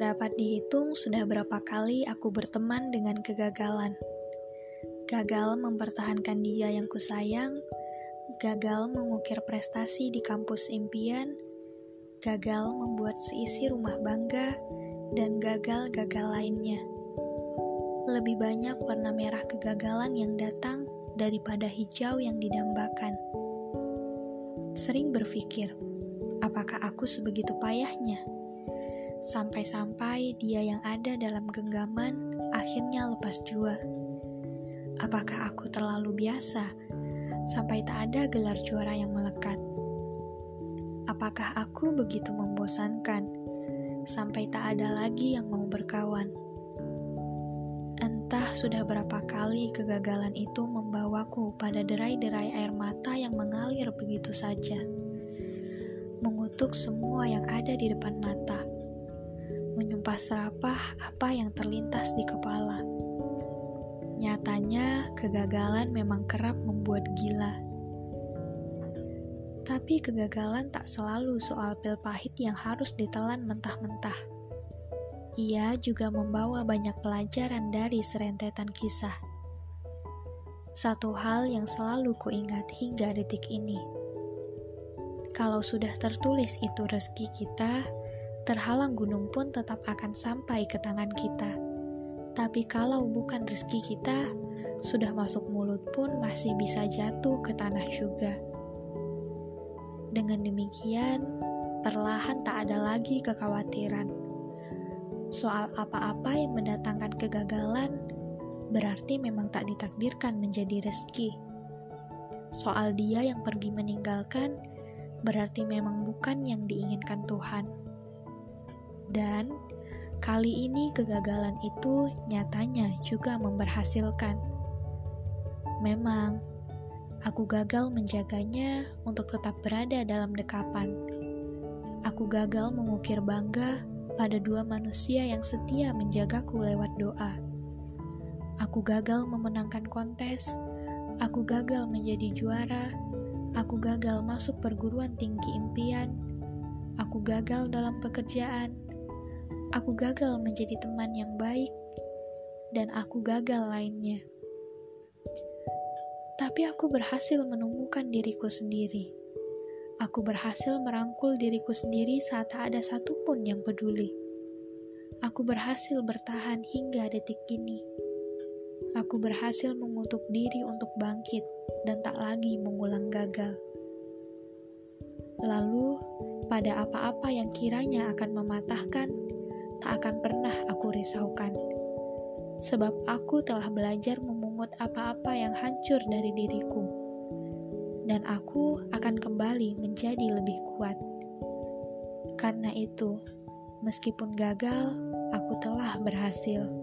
Dapat dihitung sudah berapa kali aku berteman dengan kegagalan. Gagal mempertahankan dia yang kusayang, gagal mengukir prestasi di kampus impian, gagal membuat seisi rumah bangga, dan gagal-gagal lainnya. Lebih banyak warna merah kegagalan yang datang daripada hijau yang didambakan. Sering berpikir, apakah aku sebegitu payahnya? Sampai-sampai dia yang ada dalam genggaman akhirnya lepas jua. Apakah aku terlalu biasa sampai tak ada gelar juara yang melekat? Apakah aku begitu membosankan sampai tak ada lagi yang mau berkawan? Entah sudah berapa kali kegagalan itu membawaku pada derai-derai air mata yang mengalir begitu saja, mengutuk semua yang ada di depan mata menyumpah serapah apa yang terlintas di kepala. Nyatanya, kegagalan memang kerap membuat gila. Tapi kegagalan tak selalu soal pil pahit yang harus ditelan mentah-mentah. Ia juga membawa banyak pelajaran dari serentetan kisah. Satu hal yang selalu kuingat hingga detik ini. Kalau sudah tertulis itu rezeki kita, terhalang gunung pun tetap akan sampai ke tangan kita. Tapi kalau bukan rezeki kita, sudah masuk mulut pun masih bisa jatuh ke tanah juga. Dengan demikian, perlahan tak ada lagi kekhawatiran. Soal apa-apa yang mendatangkan kegagalan, berarti memang tak ditakdirkan menjadi rezeki. Soal dia yang pergi meninggalkan, berarti memang bukan yang diinginkan Tuhan. Dan kali ini kegagalan itu nyatanya juga memberhasilkan. Memang, aku gagal menjaganya untuk tetap berada dalam dekapan. Aku gagal mengukir bangga pada dua manusia yang setia menjagaku lewat doa. Aku gagal memenangkan kontes, aku gagal menjadi juara, aku gagal masuk perguruan tinggi impian, aku gagal dalam pekerjaan, Aku gagal menjadi teman yang baik, dan aku gagal lainnya. Tapi aku berhasil menemukan diriku sendiri. Aku berhasil merangkul diriku sendiri saat tak ada satupun yang peduli. Aku berhasil bertahan hingga detik ini. Aku berhasil mengutuk diri untuk bangkit dan tak lagi mengulang gagal. Lalu, pada apa-apa yang kiranya akan mematahkan, tak akan pernah aku risaukan. Sebab aku telah belajar memungut apa-apa yang hancur dari diriku. Dan aku akan kembali menjadi lebih kuat. Karena itu, meskipun gagal, aku telah berhasil.